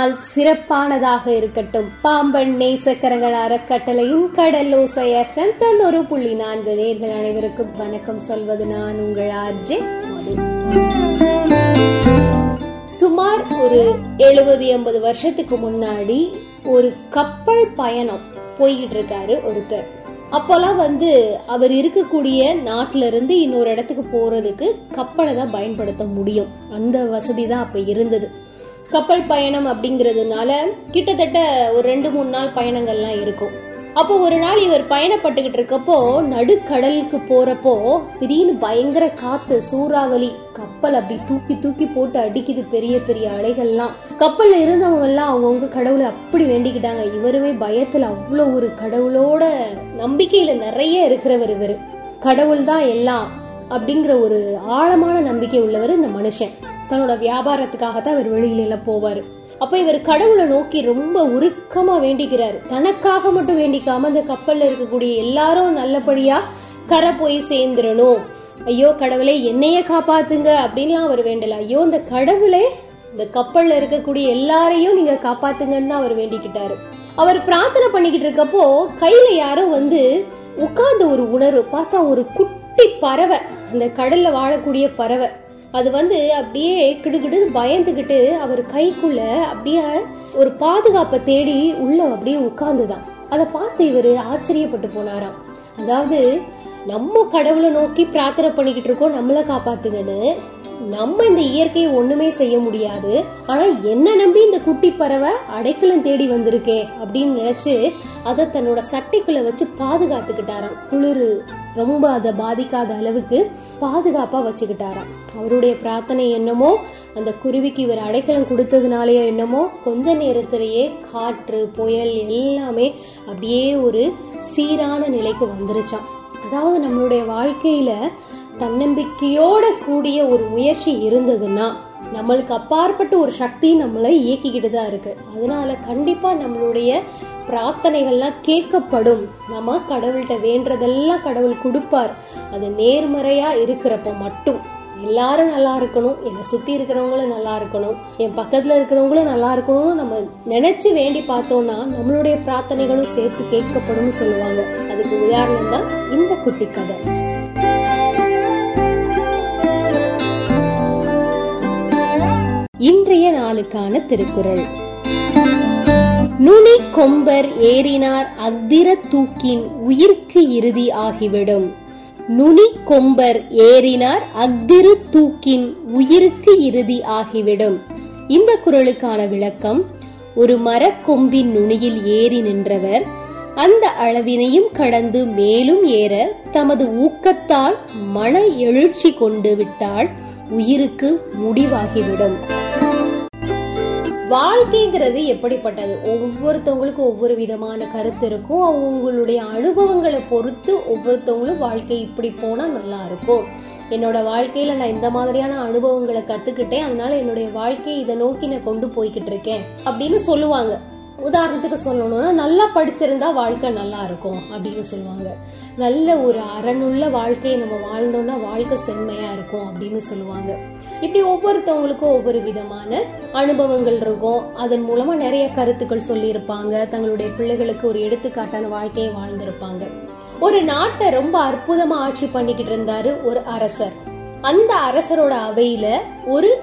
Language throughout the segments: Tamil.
நாள் சிறப்பானதாக இருக்கட்டும். பாம்பன் நேசக்கரங்கள் அறக்கட்டளையின் கடலோசை எஃப்எம் தொண்ணூறு புள்ளி நான்கு நேர்கள் அனைவருக்கும் வணக்கம் சொல்வது நான் உங்கள் ஆர்ஜே சுமார் ஒரு எழுபது எண்பது வருஷத்துக்கு முன்னாடி ஒரு கப்பல் பயணம் போய்கிட்டு இருக்காரு ஒருத்தர். அப்போல்லாம் வந்து அவர் இருக்கக்கூடிய நாட்டில இருந்து இன்னொரு இடத்துக்கு போறதுக்கு கப்பலை தான் பயன்படுத்த முடியும். அந்த வசதி தான் அப்ப இருந்தது. கப்பல் பயணம் அப்படிங்கிறதுனால கிட்டத்தட்ட ஒரு ரெண்டு மூணு நாள் பயணங்கள்லாம் இருக்கும். அப்போ ஒரு நாள் இவர் பயணப்பட்டுக்கிட்டு இருக்கப்போ நடுக்கடலுக்கு போறப்போ திடீர்னு பயங்கர காத்து சூறாவளி கப்பல் அப்படி தூக்கி தூக்கி போட்டு அடிக்குது பெரிய பெரிய அலைகள்லாம். கப்பல்ல இருந்தவங்க எல்லாம் அவங்கவுங்க கடவுளை அப்படி வேண்டிக்கிட்டாங்க. இவருமே பயத்துல அவ்வளோ ஒரு கடவுளோட நம்பிக்கையில நிறைய இருக்கிறவர் இவர். கடவுள் தான் எல்லாம் அப்படிங்கிற ஒரு ஆழமான நம்பிக்கை உள்ளவர் இந்த மனுஷன். தன்னோட வியாபாரத்துக்காக தான் அவர் வெளியில எல்லாம் போவாரு. அப்ப இவர் கடவுளை நோக்கி ரொம்ப உருக்கமா வேண்டிக்கிறாரு. தனக்காக மட்டும் வேண்டிக்காம இந்த கப்பல்ல இருக்கக்கூடிய எல்லாரும் நல்லபடியா கரை போய் சேர்ந்துடணும். ஐயோ கடவுளே என்னைய காப்பாத்துங்க அப்படின்லாம் அவர் வேண்டல. ஐயோ இந்த கடவுளே இந்த கப்பல்ல இருக்கக்கூடிய எல்லாரையும் நீங்க காப்பாத்துங்கன்னு தான் அவர் வேண்டிக்கிட்டாரு. அவர் பிரார்த்தனை பண்ணிக்கிட்டு இருக்கப்போ கையில யாரோ வந்து உட்கார்ந்த ஒரு உணர்வு பார்த்தா ஒரு குட்டி பறவை அந்த கடல்ல வாழக்கூடிய பறவை. அது வந்து அப்படியே கிடுகிடுன்னு பயந்துகிட்டு அவர் கைக்குள்ள அப்படியே ஒரு பாதுகாப்பை தேடி உள்ள அப்படியே உட்கார்ந்துதான். அதை பார்த்து இவர் ஆச்சரியப்பட்டு போனாராம். அதாவது நம்ம கடவுளை நோக்கி பிரார்த்தனை பண்ணிக்கிட்டு இருக்கோம் நம்மளை காப்பாத்துங்கன்னு. நம்ம இந்த இயற்கையை ஒண்ணுமே செய்ய முடியாது. ஆனா என்ன நம்பி இந்த குட்டி பறவை அடைக்கலம் தேடி வந்திருக்கே அப்படின்னு நினைச்சு அதை தன்னோட சட்டைக்குள்ள வச்சு பாதுகாத்துக்கிட்டாராம். குளிர் ரொம்ப அதை பாதிக்காத அளவுக்கு பாதுகாப்பா வச்சுக்கிட்டாராம். அவருடைய பிரார்த்தனை என்னமோ அந்த குருவிக்கு இவர் அடைக்கலம் கொடுத்ததுனாலயோ என்னமோ கொஞ்ச நேரத்திலேயே காற்று புயல் எல்லாமே அப்படியே ஒரு சீரான நிலைக்கு வந்துருச்சான் அதாவது நம்மளுடைய வாழ்க்கையில தன்னம்பிக்கையோட கூடிய ஒரு முயற்சி இருந்ததுன்னா நம்மளுக்கு அப்பாற்பட்ட ஒரு சக்தி நம்மளை இயக்கிக்கிட்டு தான் இருக்கு. அதனால கண்டிப்பா நம்மளுடைய பிரார்த்தனைகள்லாம் கேட்கப்படும். நம்ம கடவுள்கிட்ட வேண்டதெல்லாம் கடவுள் கொடுப்பார். அது நேர்மறையா இருக்கிறப்ப மட்டும். எல்லாரும் நல்லா இருக்கணும். என்னை சுத்தி இருக்கிறவங்களும் நல்லா இருக்கணும். என் பக்கத்துல இருக்கிறவங்களும் நல்லா இருக்கணும்னு நம்ம நினைச்சு வேண்டி பார்த்தோம்னா நம்மளுடைய பிரார்த்தனைகளும் சேர்த்து கேட்கப்படும்னு சொல்லுவாங்க. அதுக்கு உதாரணம் தான் இந்த குட்டி கதை. இன்றைய நாளுக்கான திருக்குறள். நுனி கொம்பர் ஏறினார் அக்திர தூக்கின் உயிர்க்கு இறுதி ஆகிவிடும். நுனி கொம்பர் ஏறினார் அக்திரு தூக்கின் உயிருக்கு இறுதி ஆகிவிடும். இந்த குரலுக்கான விளக்கம் ஒரு மரக்கொம்பின் நுனியில் ஏறி நின்றவர் அந்த அளவினையும் கடந்து மேலும் ஏற தமது ஊக்கத்தால் மன எழுச்சி கொண்டு விட்டால் உயிருக்கு முடிவாகிவிடும். வாழ்க்கைங்கிறது எப்படிப்பட்டது? ஒவ்வொருத்தவங்களுக்கும் ஒவ்வொரு விதமான கருத்து இருக்கும். அவங்களுடைய அனுபவங்களை பொறுத்து ஒவ்வொருத்தவங்களும் வாழ்க்கை இப்படி போனா நல்லா இருக்கும். என்னோட வாழ்க்கையில நான் இந்த மாதிரியான அனுபவங்களை கத்துக்கிட்டேன். அதனால என்னுடைய வாழ்க்கையை இதை நோக்கி நான் கொண்டு போய்கிட்டு இருக்கேன் அப்படின்னு சொல்லுவாங்க. உதாரணத்துக்கு சொல்லணும்னா நல்லா படிச்சிருந்தா வாழ்க்கை நல்லா இருக்கும் அப்படின்னு சொல்லுவாங்க. நல்ல ஒரு அரணுள்ள வாழ்க்கையை நம்ம வாழ்ந்தோம்னா வாழ்க்கை செம்மையா இருக்கும் அப்படின்னு சொல்லுவாங்க. இப்படி ஒவ்வொருத்தவங்களுக்கும் ஒவ்வொரு விதமான அனுபவங்கள் இருக்கும். அதன் மூலமா நிறைய கருத்துக்கள் சொல்லியிருப்பாங்க. தங்களுடைய பிள்ளைகளுக்கு ஒரு எடுத்துக்காட்டான வாழ்க்கையை வாழ்ந்திருப்பாங்க. ஒரு நாட்டை ரொம்ப அற்புதமா ஆட்சி பண்ணிக்கிட்டு இருந்தாரு ஒரு அரசர். அந்த அரசரோட அவையில ஒரு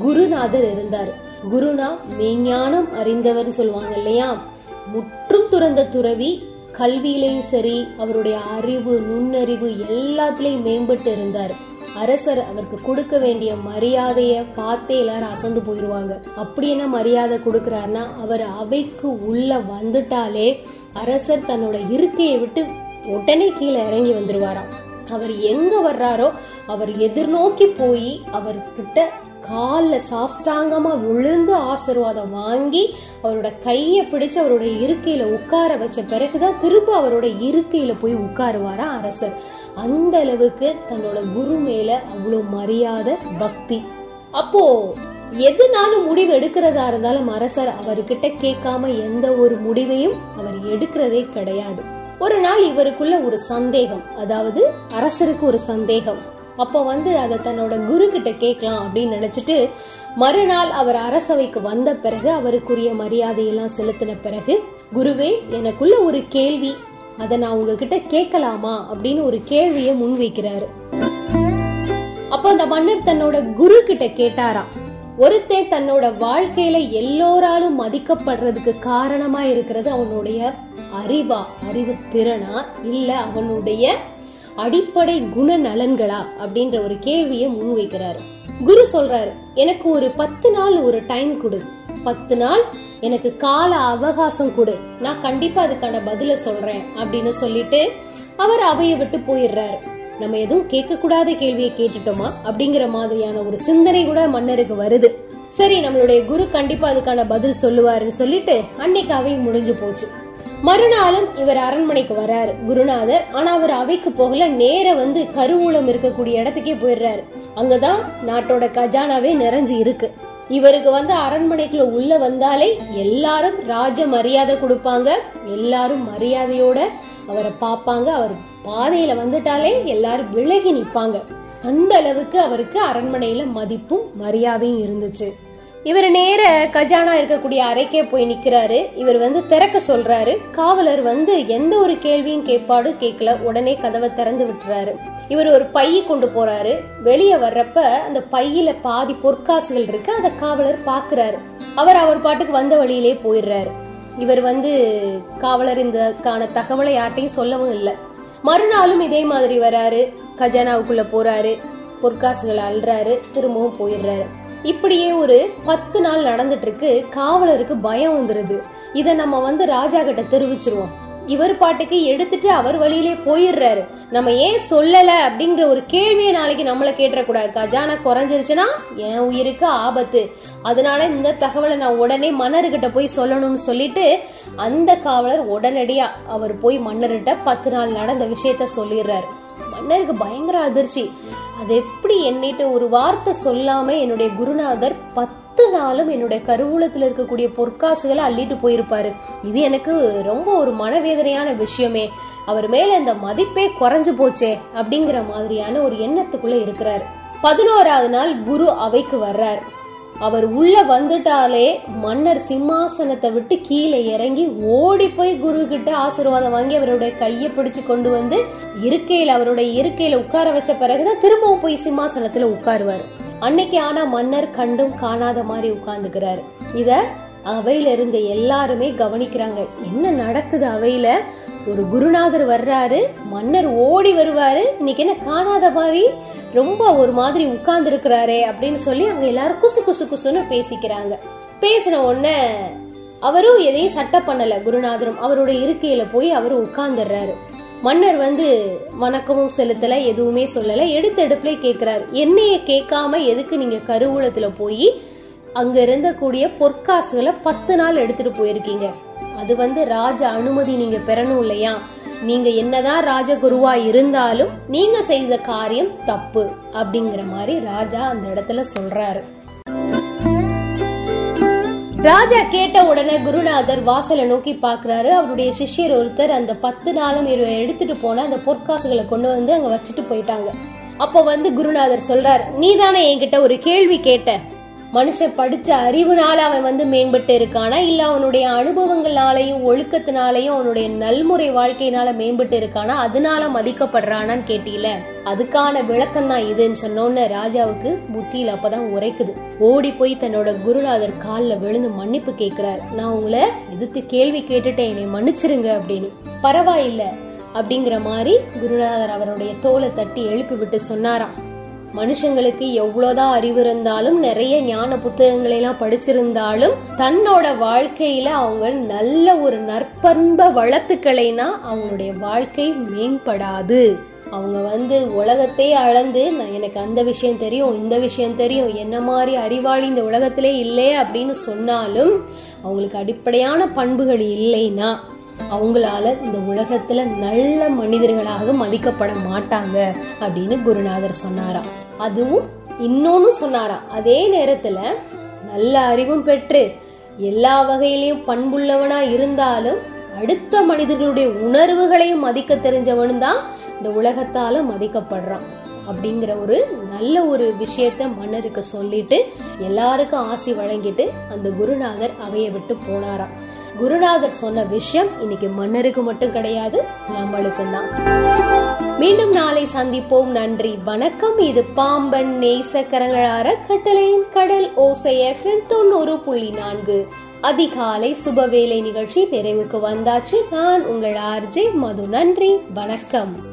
குருநாதர் இருந்தார். குருனா மெய்ஞானம் அறிந்தவர் சொல்லுவாங்க இல்லையா? முற்றும் துறந்த துறவி கல்வியிலையும் சரி அவருடைய அறிவு நுண்ணறிவு எல்லாத்துலயும் மேம்பட்டு இருந்தார். அரசர் அவருக்கு கொடுக்க வேண்டிய மரியாதைய பார்த்தே எல்லாரும் அசந்து போயிருவாங்க. அப்படி என்ன மரியாதை கொடுக்கிறாருன்னா அவர் அவைக்கு உள்ள வந்துட்டாலே அரசர் தன்னோட இருக்கையை விட்டு உடனே கீழே இறங்கி வந்துருவாராம். அவர் எங்க வர்றாரோ அவர் எதிர்நோக்கி போய் அவர்கிட்ட காலில் சாஷ்டாங்கமாக விழுந்து ஆசீர்வாதம் வாங்கி அவரோட கையை பிடிச்சு அவருடைய இருக்கையில் உட்கார வச்ச பிறகுதான் திரும்ப அவரோட இருக்கையில் போய் உட்காருவாரா அரசர். அந்த அளவுக்கு தன்னோட குரு மேல அவ்வளோ மரியாதை பக்தி. அப்போ எதுனாலும் முடிவு எடுக்கிறதா இருந்தாலும் அரசர் அவர்கிட்ட கேட்காம எந்த ஒரு முடிவையும் அவர் எடுக்கிறதே கிடையாது. ஒரு நாள் இவருக்குள்ள ஒரு சந்தேகம் அதாவது அரசருக்கு ஒரு சந்தேகம். அப்போ வந்து அதை தன்னோட குரு கிட்ட கேட்கலாம் அப்படின்னு நினைச்சிட்டு மறுநாள் அவர் அரசவைக்கு வந்த பிறகு அவருக்குரிய மரியாதையெல்லாம் செலுத்தின பிறகு குருவே எனக்குள்ள ஒரு கேள்வி. அதை நான் உங்ககிட்ட கேட்கலாமா? அப்படின்னு ஒரு கேள்வியை முன்வைக்கிறாரு. அப்போ அந்த மன்னர் தன்னோட குரு கிட்ட கேட்டாராம் ஒருத்தன் தன்னோட வாழ்க்கையில எல்லோராலும் மதிக்கப்படுறதுக்கு காரணமா இருக்கிறது அவனுடைய அறிவா அறிவு திறனா இல்ல அவனுடைய அடிப்படை குண நலன்களா அப்படின்ற ஒரு கேள்வியை முன்வைக்கிறாரு குரு சொல்றாரு எனக்கு ஒரு பத்து நாள் ஒரு டைம் கொடு. பத்து நாள் எனக்கு கால அவகாசம் கொடு. நான் கண்டிப்பா அதுக்கான பதில சொல்றேன் அப்படின்னு சொல்லிட்டு அவர் அவைய விட்டு போயிடுறாரு. நம்ம எதுவும் கேட்க கூடாத கேள்வியை கேட்டுட்டோமா? அப்படிங்கிற மாதிரியான ஒரு சிந்தனை கூட மன்னருக்கு வருது. சரி நம்மளுடைய குரு கண்டிப்பா அதுக்கான பதில் சொல்லுவாருன்னு சொல்லிட்டு அன்னைக்கு அவை முடிஞ்சு போச்சு. மறுநாளும் இவர் அரண்மனைக்கு வராரு. குருநாதர் ஆனா அவர் அவைக்கு போகல நேர வந்து கருவூலம் இருக்கக்கூடிய இடத்துக்கே போயிடுறாரு. அங்கதான் நாட்டோட கஜானாவே நிறைஞ்சு இருக்கு. இவருக்கு வந்து அரண்மனைக்குள்ள உள்ள வந்தாலே எல்லாரும் ராஜ மரியாதை கொடுப்பாங்க. எல்லாரும் மரியாதையோட அவரை பார்ப்பாங்க. அவர் பாதையில வந்துட்டாலே எல்லாரும் விலகி நிப்பாங்க அந்த அளவுக்கு அவருக்கு அரண்மனையில மதிப்பும் மரியாதையும் இருந்துச்சு. இவர் நேர கஜானா இருக்கக்கூடிய அறைக்கே போய் நிக்கிறாரு. இவர் வந்து திறக்க சொல்றாரு. காவலர் வந்து எந்த ஒரு கேள்வியும் கேட்பாடு கேட்கல. உடனே கதவை திறந்து விட்டுறாரு. இவர் ஒரு பைய கொண்டு போறாரு. வெளியே வர்றப்ப அந்த பையில பாதி பொற்காசுகள் இருக்கு. அந்த காவலர் பாக்குறாரு அவர் அவர் பாட்டுக்கு வந்த வழியிலே போயிடுறாரு. இவர் வந்து காவலர் இந்தக்கான தகவலை யார்ட்டையும் சொல்லவும் இல்லை. மறுநாளும் இதே மாதிரி வராரு. கஜானாவுக்குள்ள போறாரு. பொற்காசுகளை அல்றாரு திரும்பவும் போயிடுறாரு. இப்படியே ஒரு பத்து நாள் நடந்துட்டு இருக்கு காவலருக்கு பயம் வந்துருது. இத நம்ம வந்து ராஜா கிட்ட தெரிவிச்சிருவோம். இவர் பாட்டுக்கு எடுத்துட்டு அவர் வழியிலே போயிடுறாரு. நம்ம ஏன் சொல்லல அப்படிங்கிற ஒரு கேள்வியை நாளைக்கு நம்மள கேட்டக்கூடாது கஜானா குறைஞ்சிருச்சுன்னா என் உயிருக்கு ஆபத்து. அதனால இந்த தகவலை நான் உடனே மன்னர்கிட்ட போய் சொல்லணும்னு சொல்லிட்டு அந்த காவலர் உடனடியா அவர் போய் மன்னர்கிட்ட பத்து நாள் நடந்த விஷயத்த சொல்லிடுறாரு. மன்னருக்கு பயங்கர அதிர்ச்சி. அது எப்படி என்னிட்ட ஒரு வார்த்தை சொல்லாம என்னுடைய குருநாதர் பத்து நாளும் என்னுடைய கருவூலத்தில் இருக்கக்கூடிய பொற்காசுகளை அள்ளிட்டு போயிருப்பாரு. இது எனக்கு ரொம்ப ஒரு மனவேதனையான விஷயமே. அவர் மேல இந்த மதிப்பே குறைஞ்சு போச்சே அப்படிங்கிற மாதிரியான ஒரு எண்ணத்துக்குள்ள இருக்கிறார். பதினோராவது நாள் குரு அவைக்கு வர்றார். அவர் உள்ள வந்துட்டாலே மன்னர் சிம்மாசனத்தை விட்டு கீழே இறங்கி ஓடி போய் குரு கிட்ட ஆசீர்வாதம் வாங்கி அவருடைய கையை பிடிச்சு கொண்டு வந்து இருக்கையில அவருடைய இருக்கையில உட்கார வச்ச பிறகுதான் திரும்பவும் போய் சிம்மாசனத்துல உட்காருவாரு. அன்னைக்கு ஆனா மன்னர் கண்டும் காணாத மாதிரி உட்கார்ந்துக்கிறாரு. இத அவையில இருந்த எல்லாருமே கவனிக்கிறாங்க. என்ன நடக்குது அவையில? ஒரு குருநாதர் வர்றாரு மன்னர் ஓடி வருவாரு. இன்னைக்கு என்ன காணாத மாதிரி ரொம்ப ஒரு மாதிரி உட்கார்ந்து இருக்கிறாரே அப்படின்னு சொல்லி அங்க எல்லாரும் குசு குசு குசுன்னு பேசிக்கிறாங்க. பேசின உடனே அவரும் எதையும் சட்ட பண்ணல குருநாதரும். அவரோட இருக்கையில போய் அவரும் உட்கார்ந்துடுறாரு. மன்னர் வந்து வணக்கமும் செலுத்தல எதுவுமே சொல்லல. எடுத்த எடுப்புல கேக்குறாரு. என்னைய கேட்காம எதுக்கு நீங்க கருவூலத்துல போய் அங்க இருந்தக்கூடிய பொற்காசுகளை பத்து நாள் எடுத்துட்டு போயிருக்கீங்க? அது வந்து ராஜ அனுமதி நீங்க பெறணும் இல்லையா? நீங்க என்னதான் ராஜகுருவா இருந்தாலும் நீங்க செய்த காரியம் தப்பு அப்படிங்கிற மாதிரி ராஜா அந்த இடத்துல சொல்றாரு. ராஜா கேட்ட உடனே குருநாதர் வாசலை நோக்கி பாக்குறாரு அவருடைய சிஷ்யர் ஒருத்தர் அந்த பத்து நாளும் இவர் எடுத்துட்டு போன அந்த பொற்காசுகளை கொண்டு வந்து அங்க வச்சுட்டு போயிட்டாங்க. அப்போ வந்து குருநாதர் சொல்றார் நீதானே என்கிட்ட ஒரு கேள்வி கேட்ட. மனுஷன் படிச்ச அறிவுனால அவன் வந்து மேம்பட்டு இருக்கானா? இல்ல அவனுடைய அனுபவங்களாலையும் ஒழுக்கத்தினாலையும் அவனுடைய நல்முறை வாழ்க்கையினால மேம்பட்டு இருக்கானா? அதனால மதிக்கப்படுறானான்னு கேட்டீல அதுக்கான விளக்கம் தான் இதுன்னு சொன்னோன்னு ராஜாவுக்கு புத்தியில அப்பதான் உரைக்குது. ஓடி போய் தன்னோட குருநாதர் காலில் விழுந்து மன்னிப்பு கேட்கிறார் நான் உங்களை எதிர்த்து கேள்வி கேட்டுட்டேன் என்னை மன்னிச்சிருங்க அப்படின்னு. பரவாயில்ல அப்படிங்கிற மாதிரி குருநாதர் அவருடைய தோலை தட்டி எழுப்பி விட்டு சொன்னாராம். மனுஷங்களுக்கு எவ்வளவுதான் அறிவு இருந்தாலும் நிறைய ஞான புத்தகங்களை எல்லாம் படிச்சிருந்தாலும் தன்னோட வாழ்க்கையில அவங்க நல்ல ஒரு நற்பண்ப வளர்த்துக்கலைனா அவங்களுடைய வாழ்க்கை மேம்படாது. அவங்க வந்து உலகத்தையே அளந்து நான் எனக்கு அந்த விஷயம் தெரியும் இந்த விஷயம் தெரியும் என்ன மாதிரி அறிவாளி இந்த உலகத்திலே இல்லை அப்படின்னு சொன்னாலும் அவங்களுக்கு அடிப்படையான பண்புகள் இல்லைன்னா அவங்களால இந்த உலகத்துல நல்ல மனிதர்களாக மதிக்கப்பட மாட்டாங்க அப்படின்னு குருநாதர் சொன்னாராம். அதுவும் இன்னொன்னு சொன்னாராம். அதே நேரத்துல நல்ல அறிவும் பெற்று எல்லா வகையிலையும் பண்புள்ளவனா இருந்தாலும் அடுத்த மனிதர்களுடைய உணர்வுகளையும் மதிக்க தெரிஞ்சவனு தான் இந்த உலகத்தால மதிக்கப்படுறான் அப்படிங்கிற ஒரு நல்ல ஒரு விஷயத்த மன்னருக்கு சொல்லிட்டு எல்லாருக்கும் ஆசி வழங்கிட்டு அந்த குருநாதர் அவைய விட்டு போனாராம். குருநாதர் சொன்ன விஷயம் இன்னைக்கு மன்னருக்கு மட்டும் கிடையாது நம்மளுக்கும் தான் மீண்டும் நாளை சந்திப்போம். நன்றி வணக்கம். இது பாம்பன் நேசக்கரங்களார கட்டளையின் கடல் ஓசை எஃப்எம் தொண்ணூறு புள்ளி நான்கு. அதிகாலை சுபவேளை நிகழ்ச்சி நிறைவுக்கு வந்தாச்சு. நான் உங்கள் ஆர்ஜே மது. நன்றி வணக்கம்.